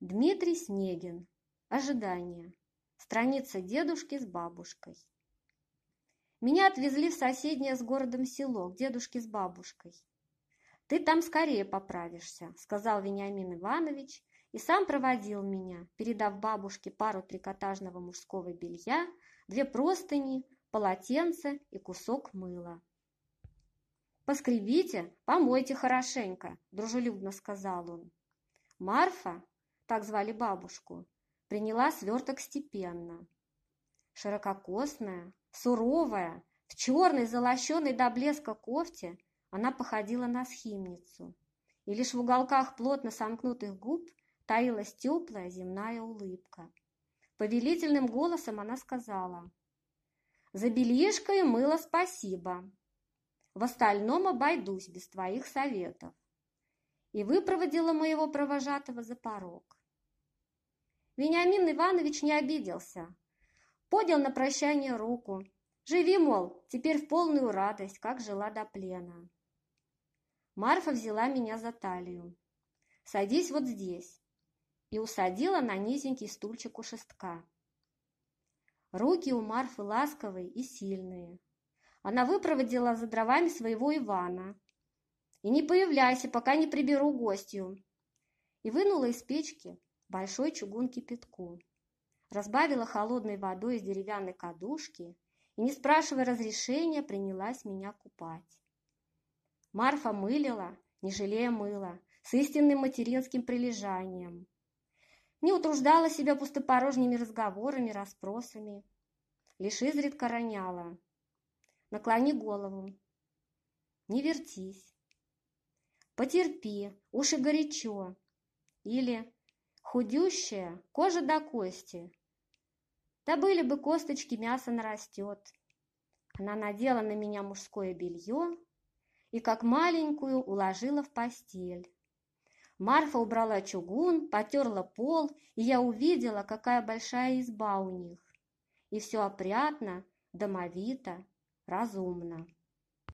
Дмитрий Снегин. Ожидание. Страница дедушки с бабушкой. Меня отвезли в соседнее с городом село к дедушке с бабушкой. «Ты там скорее поправишься», — сказал Вениамин Иванович и сам проводил меня, передав бабушке пару трикотажного мужского белья, две простыни, полотенце и кусок мыла. «Поскребите, помойте хорошенько», — дружелюбно сказал он. Марфа, так звали бабушку, приняла сверток степенно. Ширококосная, суровая, в черной, залощенной до блеска кофте, она походила на схимницу, и лишь в уголках плотно сомкнутых губ таилась теплая земная улыбка. Повелительным голосом она сказала, «За бельишко и мыло спасибо. В остальном обойдусь без твоих советов». И выпроводила моего провожатого за порог. Вениамин Иванович не обиделся. Поднял на прощание руку. Живи, мол, теперь в полную радость, как жила до плена. Марфа взяла меня за талию. «Садись вот здесь» и усадила на низенький стульчик у шестка. Руки у Марфы ласковые и сильные. Она выпроводила за дровами своего Ивана. «И не появляйся, пока не приберу гостью!» И вынула из печки большой чугун кипятку. Разбавила холодной водой из деревянной кадушки и, не спрашивая разрешения, принялась меня купать. Марфа мылила, не жалея мыла, с истинным материнским прилежанием. Не утруждала себя пустопорожними разговорами, расспросами. Лишь изредка роняла. Наклони голову. Не вертись. Потерпи, уши горячо. Или худющая, кожа до кости. Да были бы косточки, мясо нарастет. Она надела на меня мужское белье и, как маленькую, уложила в постель. Марфа убрала чугун, потерла пол, и я увидела, какая большая изба у них. И все опрятно, домовито, разумно.